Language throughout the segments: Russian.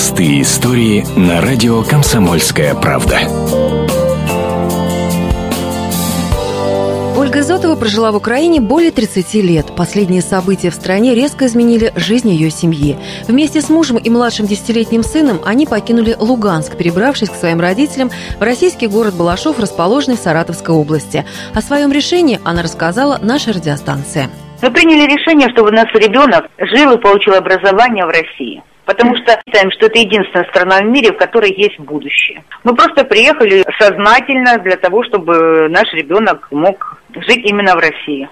Простые истории на радио «Комсомольская правда». Ольга Зотова прожила в Украине более 30 лет. Последние события в стране резко изменили жизнь ее семьи. Вместе с мужем и младшим десятилетним сыном они покинули Луганск, перебравшись к своим родителям в российский город Балашов, расположенный в Саратовской области. О своем решении она рассказала наша радиостанция. Мы приняли решение, чтобы наш ребенок жил и получил образование в России потому что считаем, что это единственная страна в мире, в которой есть будущее. Мы просто приехали сознательно для того, чтобы наш ребенок мог жить именно в России.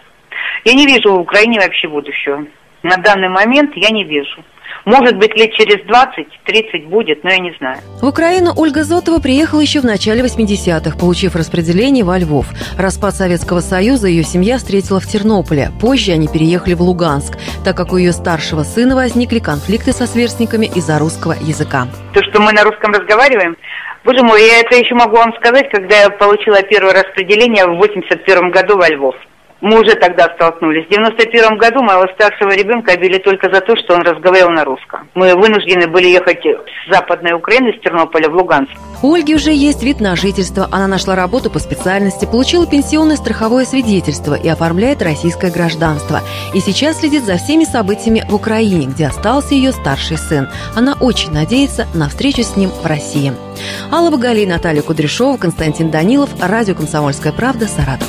Я не вижу в Украине вообще будущего. На данный момент я не вижу. Может быть, лет через 20-30 будет, но я не знаю. В Украину Ольга Зотова приехала еще в начале 80-х, получив распределение во Львов. Распад Советского Союза ее семья встретила в Тернополе. Позже они переехали в Луганск, так как у ее старшего сына возникли конфликты со сверстниками из-за русского языка. То, что мы на русском разговариваем, Боже мой, я это еще могу вам сказать, когда я получила первое распределение в 81 году во Львов. Мы уже тогда столкнулись. В 91 году моего старшего ребенка обили только за то, что он разговаривал на русском. Мы вынуждены были ехать с Западной Украины, с Тернополя в Луганск. У Ольги уже есть вид на жительство. Она нашла работу по специальности, получила пенсионное страховое свидетельство и оформляет российское гражданство. И сейчас следит за всеми событиями в Украине, где остался ее старший сын. Она очень надеется на встречу с ним в России. Алла Багали, Наталья Кудряшова, Константин Данилов, Радио «Комсомольская правда», Саратов.